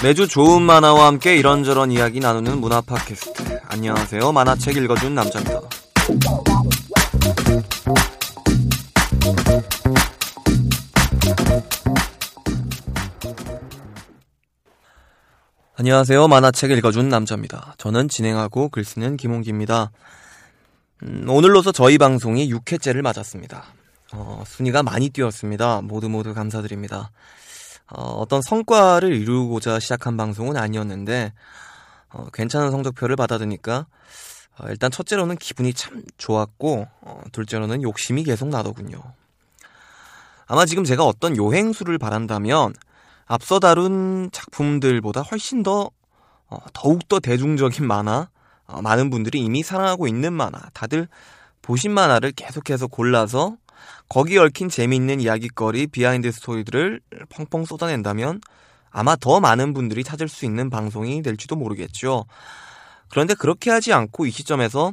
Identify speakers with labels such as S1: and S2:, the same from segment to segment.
S1: 매주 좋은 만화와 함께 이런저런 이야기 나누는 문화 팟캐스트. 안녕하세요. 만화책 읽어준 남자입니다. 안녕하세요. 만화책 읽어준 남자입니다. 저는 진행하고 글 쓰는 김홍기입니다. 음, 오늘로서 저희 방송이 6회째를 맞았습니다. 어, 순위가 많이 뛰었습니다. 모두 모두 감사드립니다. 어, 떤 성과를 이루고자 시작한 방송은 아니었는데 어, 괜찮은 성적표를 받아드니까 어, 일단 첫째로는 기분이 참 좋았고 어, 둘째로는 욕심이 계속 나더군요. 아마 지금 제가 어떤 요행수를 바란다면 앞서 다룬 작품들보다 훨씬 더 어, 더욱더 대중적인 만화 어, 많은 분들이 이미 사랑하고 있는 만화 다들 보신 만화를 계속해서 골라서 거기 얽힌 재미있는 이야기거리, 비하인드 스토리들을 펑펑 쏟아낸다면 아마 더 많은 분들이 찾을 수 있는 방송이 될지도 모르겠죠. 그런데 그렇게 하지 않고 이 시점에서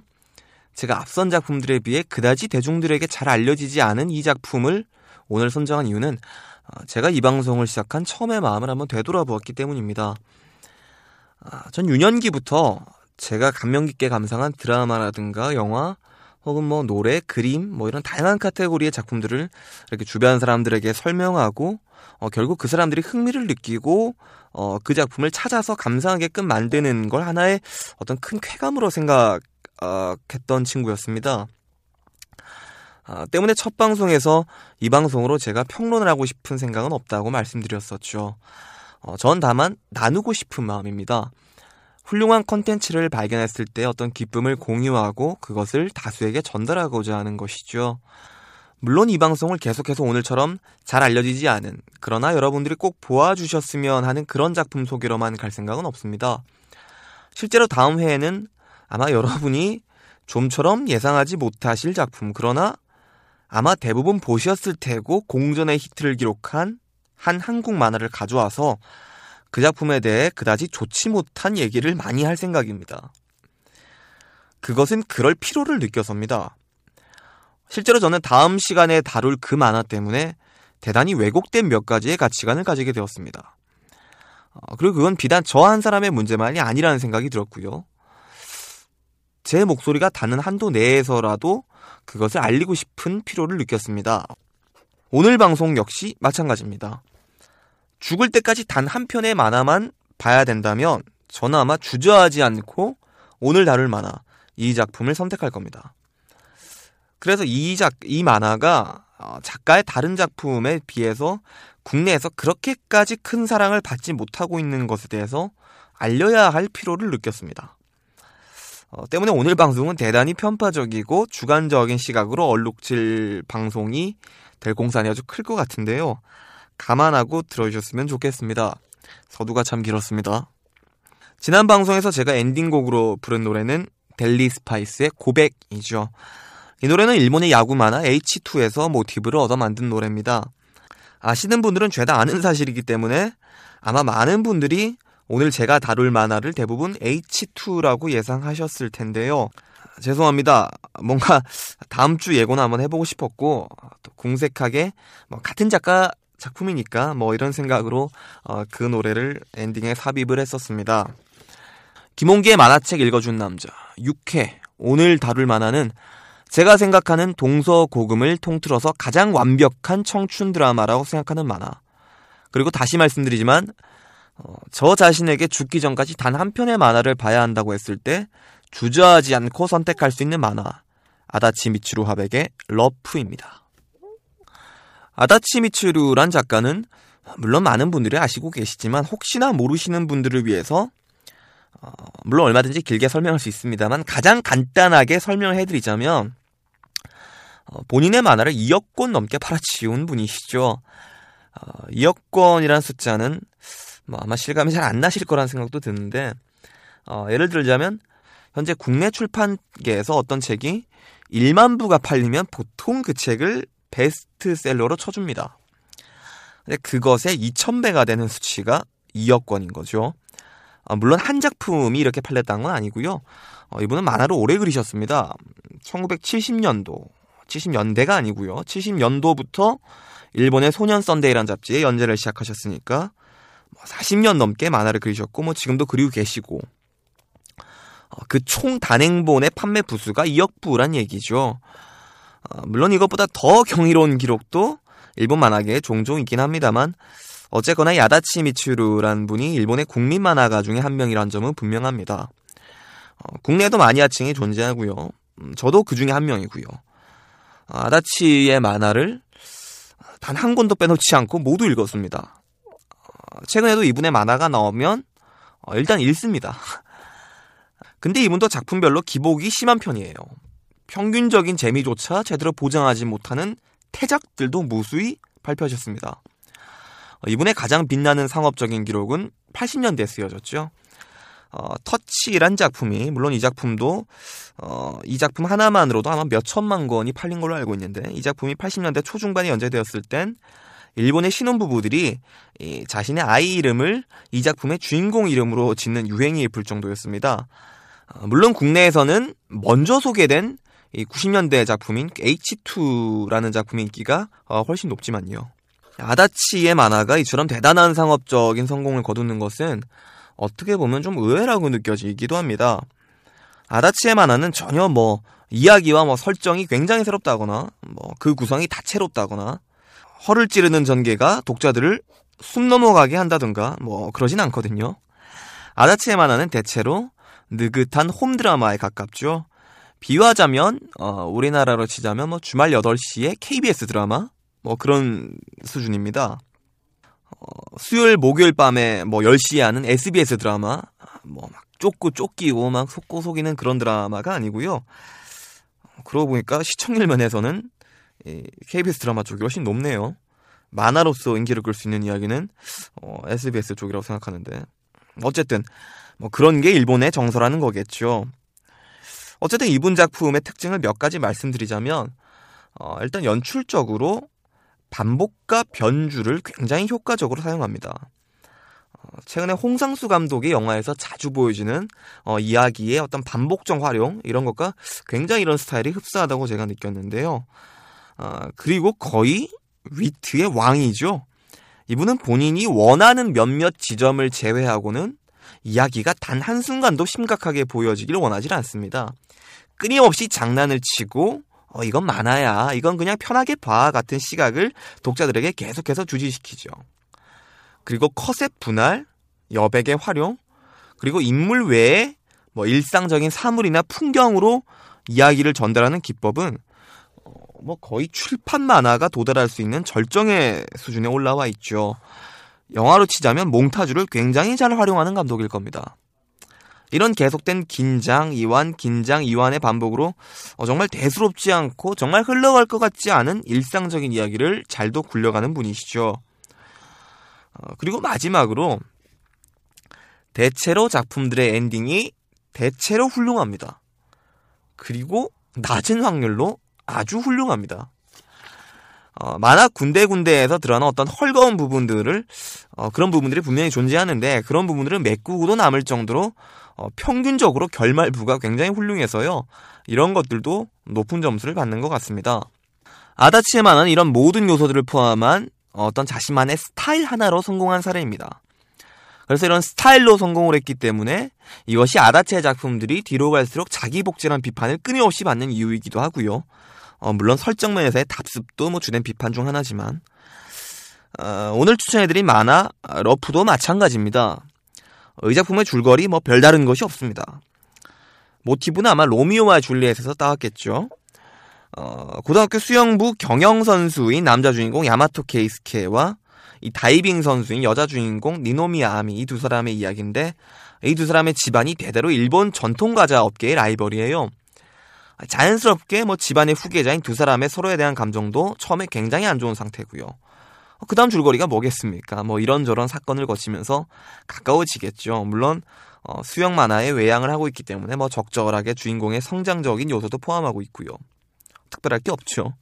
S1: 제가 앞선 작품들에 비해 그다지 대중들에게 잘 알려지지 않은 이 작품을 오늘 선정한 이유는 어, 제가 이 방송을 시작한 처음의 마음을 한번 되돌아보았기 때문입니다. 아, 전 유년기부터 제가 감명 깊게 감상한 드라마라든가 영화, 혹은 뭐 노래, 그림, 뭐 이런 다양한 카테고리의 작품들을 이렇게 주변 사람들에게 설명하고 어, 결국 그 사람들이 흥미를 느끼고 어, 그 작품을 찾아서 감상하게끔 만드는 걸 하나의 어떤 큰 쾌감으로 생각했던 친구였습니다. 아, 때문에 첫 방송에서 이 방송으로 제가 평론을 하고 싶은 생각은 없다고 말씀드렸었죠. 어, 전 다만 나누고 싶은 마음입니다. 훌륭한 컨텐츠를 발견했을 때 어떤 기쁨을 공유하고 그것을 다수에게 전달하고자 하는 것이죠. 물론 이 방송을 계속해서 오늘처럼 잘 알려지지 않은 그러나 여러분들이 꼭 보아주셨으면 하는 그런 작품 소개로만 갈 생각은 없습니다. 실제로 다음 회에는 아마 여러분이 좀처럼 예상하지 못하실 작품 그러나 아마 대부분 보셨을 테고 공전의 히트를 기록한 한 한국 만화를 가져와서 그 작품에 대해 그다지 좋지 못한 얘기를 많이 할 생각입니다. 그것은 그럴 필요를 느껴서입니다. 실제로 저는 다음 시간에 다룰 그 만화 때문에 대단히 왜곡된 몇 가지의 가치관을 가지게 되었습니다. 어, 그리고 그건 비단 저 한 사람의 문제만이 아니라는 생각이 들었고요. 제 목소리가 닿는 한도 내에서라도 그것을 알리고 싶은 필요를 느꼈습니다. 오늘 방송 역시 마찬가지입니다. 죽을 때까지 단 한 편의 만화만 봐야 된다면 저는 아마 주저하지 않고 오늘 다룰 만화 이 작품을 선택할 겁니다. 그래서 이 작, 이 만화가 어, 작가의 다른 작품에 비해서 국내에서 그렇게까지 큰 사랑을 받지 못하고 있는 것에 대해서 알려야 할 필요를 느꼈습니다. 어, 때문에 오늘 방송은 대단히 편파적이고 주관적인 시각으로 얼룩질 방송이 될 공산이 아주 클 것 같은데요. 감안하고 들어주셨으면 좋겠습니다. 서두가 참 길었습니다. 지난 방송에서 제가 엔딩곡으로 부른 노래는 델리 스파이스의 고백이죠. 이 노래는 일본의 야구 만화 H2에서 모티브를 얻어 만든 노래입니다. 아시는 분들은 죄다 아는 사실이기 때문에 아마 많은 분들이 오늘 제가 다룰 만화를 대부분 H2라고 예상하셨을 텐데요. 죄송합니다. 뭔가 다음 주 예고는 한번 해보고 싶었고 또 궁색하게 뭐 같은 작가 작품이니까 뭐 이런 생각으로 어, 그 노래를 엔딩에 삽입을 했었습니다. 김홍기의 만화책 읽어준 남자 6회 오늘 다룰 만화는 제가 생각하는 동서고금을 통틀어서 가장 완벽한 청춘 드라마라고 생각하는 만화. 그리고 다시 말씀드리지만 어, 저 자신에게 죽기 전까지 단 한 편의 만화를 봐야 한다고 했을 때 주저하지 않고 선택할 수 있는 만화 아다치 미츠루 화백의 러프입니다. 아다치 미츠루란 작가는 물론 많은 분들이 아시고 계시지만 혹시나 모르시는 분들을 위해서 어, 물론 얼마든지 길게 설명할 수 있습니다만 가장 간단하게 설명을 해드리자면 어, 본인의 만화를 2억 권 넘게 팔아치운 분이시죠. 어, 2억 권이란 숫자는 뭐 아마 실감이 잘 안 나실 거란 생각도 드는데 어, 예를 들자면 현재 국내 출판계에서 어떤 책이 1만 부가 팔리면 보통 그 책을 베스트셀러로 쳐줍니다. 근데 그것의 2,000배가 되는 수치가 2억 권인 거죠. 아, 물론 한 작품이 이렇게 팔렸다는 건 아니고요. 어, 이분은 만화를 오래 그리셨습니다. 1970년도, 70년대가 아니고요. 70년도부터 일본의 소년 썬데이란 잡지에 연재를 시작하셨으니까 40년 뭐 넘게 만화를 그리셨고 뭐 지금도 그리고 계시고 어, 그총 단행본의 판매 부수가 2억 부란 얘기죠. 어, 물론 이것보다 더 경이로운 기록도 일본 만화계에 종종 있긴 합니다만 어쨌거나 야다치 미츠루란 분이 일본의 국민 만화가 중에 한 명이란 점은 분명합니다. 어, 국내에도 마니아층이 존재하고요. 음, 저도 그 중에 한 명이고요. 어, 아다치의 만화를 단 한 권도 빼놓지 않고 모두 읽었습니다. 어, 최근에도 이분의 만화가 나오면 어, 일단 읽습니다. 근데 이분도 작품별로 기복이 심한 편이에요. 평균적인 재미조차 제대로 보장하지 못하는 태작들도 무수히 발표하셨습니다. 어, 이분의 가장 빛나는 상업적인 기록은 80년대에 쓰여졌죠. 어, 터치란 작품이 물론 이 작품도 어, 이 작품 하나만으로도 아마 몇 천만 권이 팔린 걸로 알고 있는데 이 작품이 80년대 초중반에 연재되었을 땐 일본의 신혼부부들이 이 자신의 아이 이름을 이 작품의 주인공 이름으로 짓는 유행이 불 정도였습니다. 어, 물론 국내에서는 먼저 소개된 이 90년대 작품인 H2라는 작품의 인기가 어, 훨씬 높지만요. 아다치의 만화가 이처럼 대단한 상업적인 성공을 거두는 것은 어떻게 보면 좀 의외라고 느껴지기도 합니다. 아다치의 만화는 전혀 뭐 이야기와 뭐 설정이 굉장히 새롭다거나 뭐 그 구성이 다채롭다거나 허를 찌르는 전개가 독자들을 숨 넘어가게 한다든가 뭐 그러진 않거든요. 아다치의 만화는 대체로 느긋한 홈 드라마에 가깝죠. 비유하자면 어, 우리나라로 치자면 뭐 주말 8시에 KBS 드라마 뭐 그런 수준입니다. 어, 수요일 목요일 밤에 뭐 10시에 하는 SBS 드라마 뭐 막 쫓고 쫓기고 막 속고 속이는 그런 드라마가 아니고요. 그러고 보니까 시청률 면에서는 이 KBS 드라마 쪽이 훨씬 높네요. 만화로서 인기를 끌 수 있는 이야기는 어, SBS 쪽이라고 생각하는데 어쨌든 뭐 그런 게 일본의 정서라는 거겠죠. 어쨌든 이분 작품의 특징을 몇 가지 말씀드리자면 어, 일단 연출적으로 반복과 변주를 굉장히 효과적으로 사용합니다. 어, 최근에 홍상수 감독의 영화에서 자주 보여지는 어, 이야기의 어떤 반복적 활용 이런 것과 굉장히 이런 스타일이 흡사하다고 제가 느꼈는데요. 어, 그리고 거의 위트의 왕이죠. 이분은 본인이 원하는 몇몇 지점을 제외하고는 이야기가 단 한순간도 심각하게 보여지기를 원하지 않습니다. 끊임없이 장난을 치고 어, 이건 만화야. 이건 그냥 편하게 봐. 같은 시각을 독자들에게 계속해서 주지시키죠. 그리고 컷의 분할, 여백의 활용, 그리고 인물 외에 뭐 일상적인 사물이나 풍경으로 이야기를 전달하는 기법은 어, 뭐 거의 출판 만화가 도달할 수 있는 절정의 수준에 올라와 있죠. 영화로 치자면 몽타주를 굉장히 잘 활용하는 감독일 겁니다. 이런 계속된 긴장, 이완, 긴장, 이완의 반복으로 어, 정말 대수롭지 않고 정말 흘러갈 것 같지 않은 일상적인 이야기를 잘도 굴려가는 분이시죠. 어, 그리고 마지막으로 대체로 작품들의 엔딩이 대체로 훌륭합니다. 그리고 낮은 확률로 아주 훌륭합니다. 어, 만화 군데군데에서 드러나는 어떤 헐거운 부분들을 어, 그런 부분들이 분명히 존재하는데 그런 부분들은 메꾸고도 남을 정도로 어, 평균적으로 결말부가 굉장히 훌륭해서요. 이런 것들도 높은 점수를 받는 것 같습니다. 아다치의 만화는 이런 모든 요소들을 포함한 어떤 자신만의 스타일 하나로 성공한 사례입니다. 그래서 이런 스타일로 성공을 했기 때문에 이것이 아다치의 작품들이 뒤로 갈수록 자기 복제란 비판을 끊임없이 받는 이유이기도 하고요. 어, 물론 설정 면에서의 답습도 뭐 주된 비판 중 하나지만 어, 오늘 추천해드린 만화 러프도 마찬가지입니다. 이 작품의 줄거리 뭐 별다른 것이 없습니다. 모티브는 아마 로미오와 줄리엣에서 따왔겠죠. 어, 고등학교 수영부 경영 선수인 남자 주인공 야마토 케이스케와 이 다이빙 선수인 여자 주인공 니노미야 아미 이 두 사람의 이야기인데 이 두 사람의 집안이 대대로 일본 전통 과자 업계의 라이벌이에요. 자연스럽게 뭐 집안의 후계자인 두 사람의 서로에 대한 감정도 처음에 굉장히 안 좋은 상태고요. 어, 그 다음 줄거리가 뭐겠습니까? 뭐 이런저런 사건을 거치면서 가까워지겠죠. 물론 어, 수영 만화에 외양을 하고 있기 때문에 뭐 적절하게 주인공의 성장적인 요소도 포함하고 있고요. 특별할 게 없죠.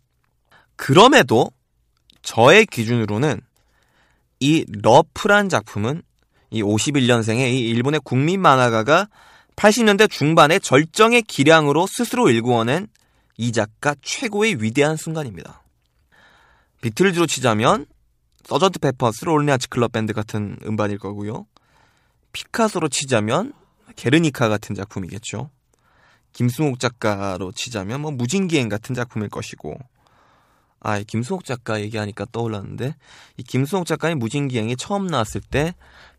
S1: 그럼에도 저의 기준으로는 이 러프란 작품은 이 51년생의 이 일본의 국민 만화가가 80년대 중반의 절정의 기량으로 스스로 일구어낸 이 작가 최고의 위대한 순간입니다. 비틀즈로 치자면 Sergeant Pepper's Lonely Hearts Club Band 같은 음반일 거고요. 피카소로 치자면 게르니카 같은 작품이겠죠. 김승옥 작가로 치자면 뭐 무진기행 같은 작품일 것이고 아, 김승옥 작가 얘기하니까 떠올랐는데 이 김승옥 작가의 무진기행이 처음 나왔을 때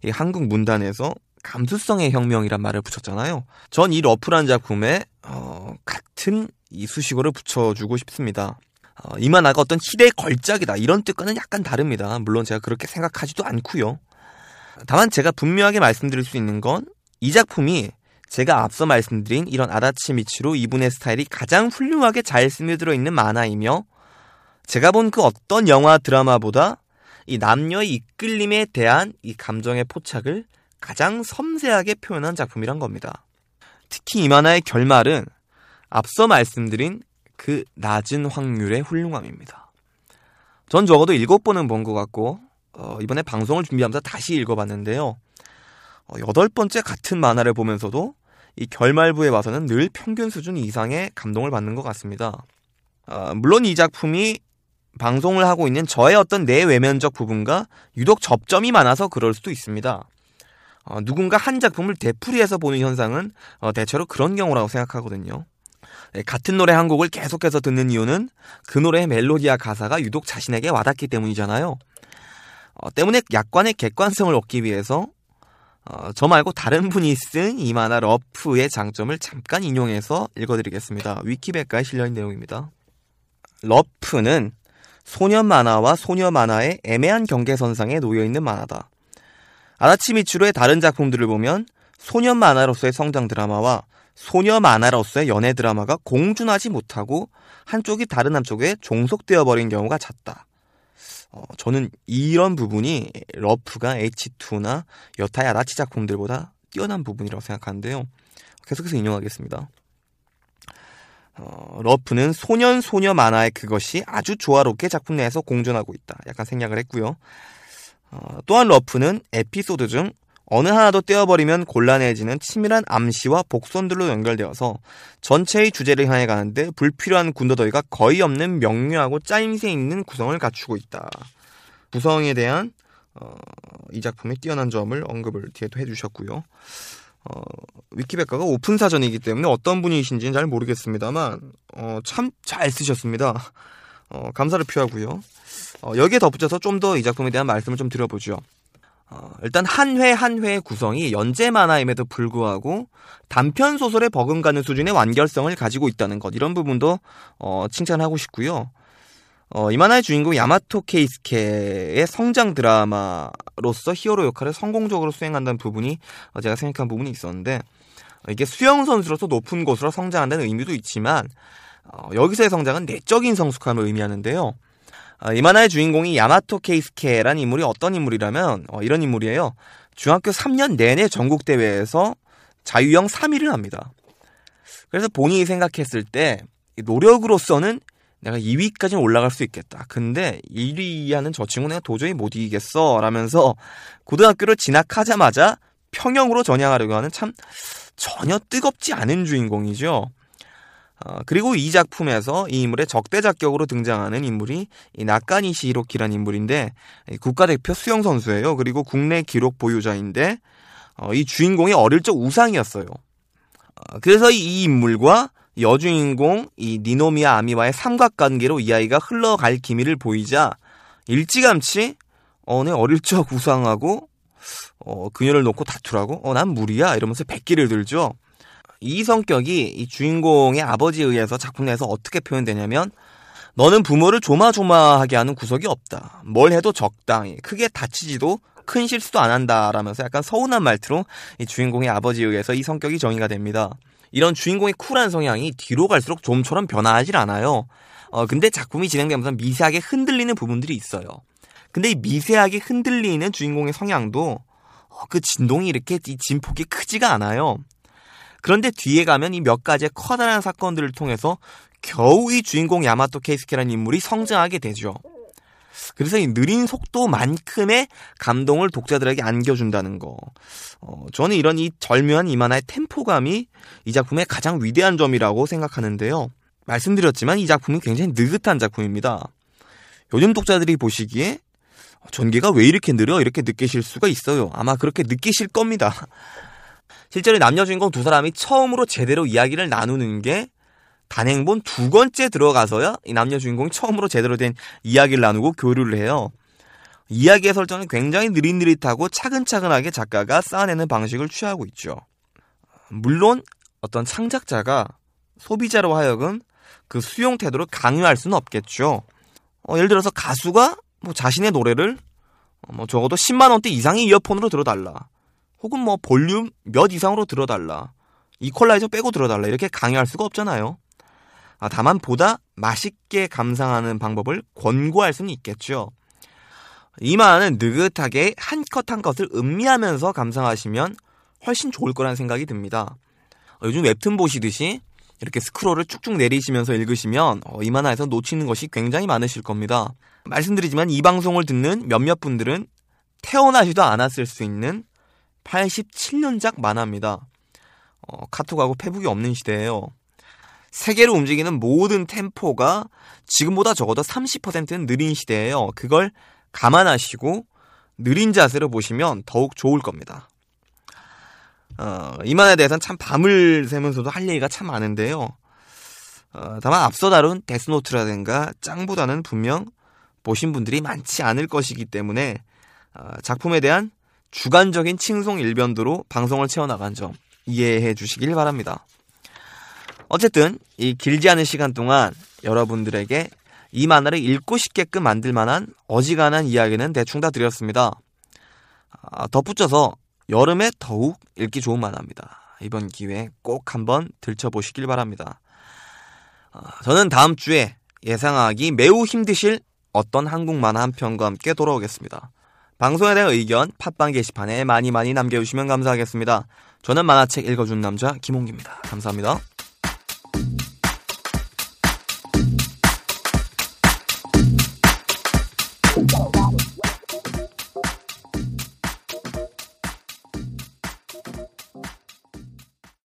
S1: 이 한국 문단에서 감수성의 혁명이란 말을 붙였잖아요. 전 이 러프란 작품에 어, 같은 이 수식어를 붙여주고 싶습니다. 어, 이 만화가 어떤 시대의 걸작이다 이런 뜻과는 약간 다릅니다. 물론 제가 그렇게 생각하지도 않고요. 다만 제가 분명하게 말씀드릴 수 있는 건 이 작품이 제가 앞서 말씀드린 이런 아다치 미치로 이분의 스타일이 가장 훌륭하게 잘 스며들어 있는 만화이며 제가 본 그 어떤 영화 드라마보다 이 남녀의 이끌림에 대한 이 감정의 포착을 가장 섬세하게 표현한 작품이란 겁니다. 특히 이 만화의 결말은 앞서 말씀드린 그 낮은 확률의 훌륭함입니다. 전 적어도 일곱 번은 본 것 같고 어, 이번에 방송을 준비하면서 다시 읽어봤는데요. 어, 여덟 번째 같은 만화를 보면서도 이 결말부에 와서는 늘 평균 수준 이상의 감동을 받는 것 같습니다. 어, 물론 이 작품이 방송을 하고 있는 저의 어떤 내외면적 부분과 유독 접점이 많아서 그럴 수도 있습니다. 어, 누군가 한 작품을 되풀이해서 보는 현상은 어, 대체로 그런 경우라고 생각하거든요. 네, 같은 노래 한 곡을 계속해서 듣는 이유는 그 노래의 멜로디와 가사가 유독 자신에게 와닿기 때문이잖아요. 어, 때문에 약관의 객관성을 얻기 위해서 어, 저 말고 다른 분이 쓴 이 만화 러프의 장점을 잠깐 인용해서 읽어드리겠습니다. 위키백과에 실려있는 내용입니다. 러프는 소년 만화와 소녀 만화의 애매한 경계선상에 놓여있는 만화다. 아라치 미츠로의 다른 작품들을 보면 소년 만화로서의 성장 드라마와 소녀 만화로서의 연애 드라마가 공존하지 못하고 한쪽이 다른 한쪽에 종속되어 버린 경우가 잦다. 어, 저는 이런 부분이 러프가 H2나 여타의 아라치 작품들보다 뛰어난 부분이라고 생각하는데요. 계속해서 인용하겠습니다. 어, 러프는 소년 소녀 만화의 그것이 아주 조화롭게 작품 내에서 공존하고 있다. 약간 생략을 했고요. 어, 또한 러프는 에피소드 중 어느 하나도 떼어버리면 곤란해지는 치밀한 암시와 복선들로 연결되어서 전체의 주제를 향해 가는데 불필요한 군더더기가 거의 없는 명료하고 짜임새 있는 구성을 갖추고 있다. 구성에 대한 어, 이 작품의 뛰어난 점을 언급을 뒤에도 해주셨고요. 어, 위키백과가 오픈 사전이기 때문에 어떤 분이신지는 잘 모르겠습니다만 어, 참 잘 쓰셨습니다. 어, 감사를 표하고요. 어, 여기에 덧붙여서 좀 더 이 작품에 대한 말씀을 좀 드려보죠. 어, 일단 한 회 한 회의 구성이 연재 만화임에도 불구하고 단편 소설에 버금가는 수준의 완결성을 가지고 있다는 것 이런 부분도 어, 칭찬하고 싶고요. 어, 이 만화의 주인공 야마토 케이스케의 성장 드라마로서 히어로 역할을 성공적으로 수행한다는 부분이 어, 제가 생각한 부분이 있었는데 어, 이게 수영 선수로서 높은 곳으로 성장한다는 의미도 있지만 어, 여기서의 성장은 내적인 성숙함을 의미하는데요. 어, 이 만화의 주인공이 야마토 케이스케라는 인물이 어떤 인물이라면 어, 이런 인물이에요. 중학교 3년 내내 전국 대회에서 자유형 3위를 합니다. 그래서 본인이 생각했을 때 노력으로서는 내가 2위까지 올라갈 수 있겠다. 근데 1위 하는 저 친구 내가 도저히 못 이기겠어. 라면서 고등학교를 진학하자마자 평영으로 전향하려고 하는 참 전혀 뜨겁지 않은 주인공이죠. 어, 그리고 이 작품에서 이 인물의 적대작격으로 등장하는 인물이 이 나카니시 히로키라는 인물인데 국가대표 수영 선수예요. 그리고 국내 기록 보유자인데 어, 이 주인공이 어릴 적 우상이었어요. 어, 그래서 이 인물과 여주인공 이 니노미야 아미와의 삼각관계로 이 아이가 흘러갈 기미를 보이자 일찌감치 어, 내 어릴 적 우상하고 어, 그녀를 놓고 다투라고? 어, 난 무리야? 이러면서 백기를 들죠. 이 성격이 이 주인공의 아버지에 의해서 작품 내에서 어떻게 표현되냐면 너는 부모를 조마조마하게 하는 구석이 없다. 뭘 해도 적당히 크게 다치지도 큰 실수도 안 한다라면서 약간 서운한 말투로 이 주인공의 아버지에 의해서 이 성격이 정의가 됩니다. 이런 주인공의 쿨한 성향이 뒤로 갈수록 좀처럼 변화하질 않아요. 어, 근데 작품이 진행되면서 미세하게 흔들리는 부분들이 있어요. 근데 이 미세하게 흔들리는 주인공의 성향도 어, 그 진동이 이렇게 이 진폭이 크지가 않아요. 그런데 뒤에 가면 이 몇 가지의 커다란 사건들을 통해서 겨우 이 주인공 야마토 케이스케라는 인물이 성장하게 되죠. 그래서 이 느린 속도만큼의 감동을 독자들에게 안겨준다는 거. 어, 저는 이런 이 절묘한 이만화의 템포감이 이 작품의 가장 위대한 점이라고 생각하는데요. 말씀드렸지만 이 작품은 굉장히 느긋한 작품입니다. 요즘 독자들이 보시기에 전개가 왜 이렇게 느려? 이렇게 느끼실 수가 있어요. 아마 그렇게 느끼실 겁니다. 실제로 남녀 주인공 두 사람이 처음으로 제대로 이야기를 나누는 게 단행본 두 번째 들어가서야 이 남녀 주인공이 처음으로 제대로 된 이야기를 나누고 교류를 해요. 이야기의 설정은 굉장히 느릿느릿하고 차근차근하게 작가가 쌓아내는 방식을 취하고 있죠. 물론 어떤 창작자가 소비자로 하여금 그 수용 태도를 강요할 수는 없겠죠. 어, 예를 들어서 가수가 뭐 자신의 노래를 뭐 적어도 10만 원대 이상의 이어폰으로 들어달라. 혹은 뭐 볼륨 몇 이상으로 들어달라. 이퀄라이저 빼고 들어달라. 이렇게 강요할 수가 없잖아요. 아, 다만 보다 맛있게 감상하는 방법을 권고할 수는 있겠죠. 이만은 느긋하게 한 컷 한 컷을 음미하면서 감상하시면 훨씬 좋을 거라는 생각이 듭니다. 어, 요즘 웹툰 보시듯이 이렇게 스크롤을 쭉쭉 내리시면서 읽으시면 어, 이 만화에서 놓치는 것이 굉장히 많으실 겁니다. 말씀드리지만 이 방송을 듣는 몇몇 분들은 태어나지도 않았을 수 있는 87년작 만화입니다. 어, 카톡하고 페북이 없는 시대예요. 세계를 움직이는 모든 템포가 지금보다 적어도 30%는 느린 시대예요. 그걸 감안하시고 느린 자세로 보시면 더욱 좋을 겁니다. 어, 이만에 대해서는 참 밤을 새면서도 할 얘기가 참 많은데요. 어, 다만 앞서 다룬 데스노트라든가 짱보다는 분명 보신 분들이 많지 않을 것이기 때문에 어, 작품에 대한 주관적인 칭송 일변도로 방송을 채워나간 점 이해해 주시길 바랍니다. 어쨌든 이 길지 않은 시간 동안 여러분들에게 이 만화를 읽고 싶게끔 만들 만한 어지간한 이야기는 대충 다 드렸습니다. 아, 덧붙여서 여름에 더욱 읽기 좋은 만화입니다. 이번 기회에 꼭 한번 들춰보시길 바랍니다. 아, 저는 다음 주에 예상하기 매우 힘드실 어떤 한국 만화 한 편과 함께 돌아오겠습니다. 방송에 대한 의견 팟빵 게시판에 많이 많이 남겨주시면 감사하겠습니다. 저는 만화책 읽어준 남자 김홍기입니다. 감사합니다.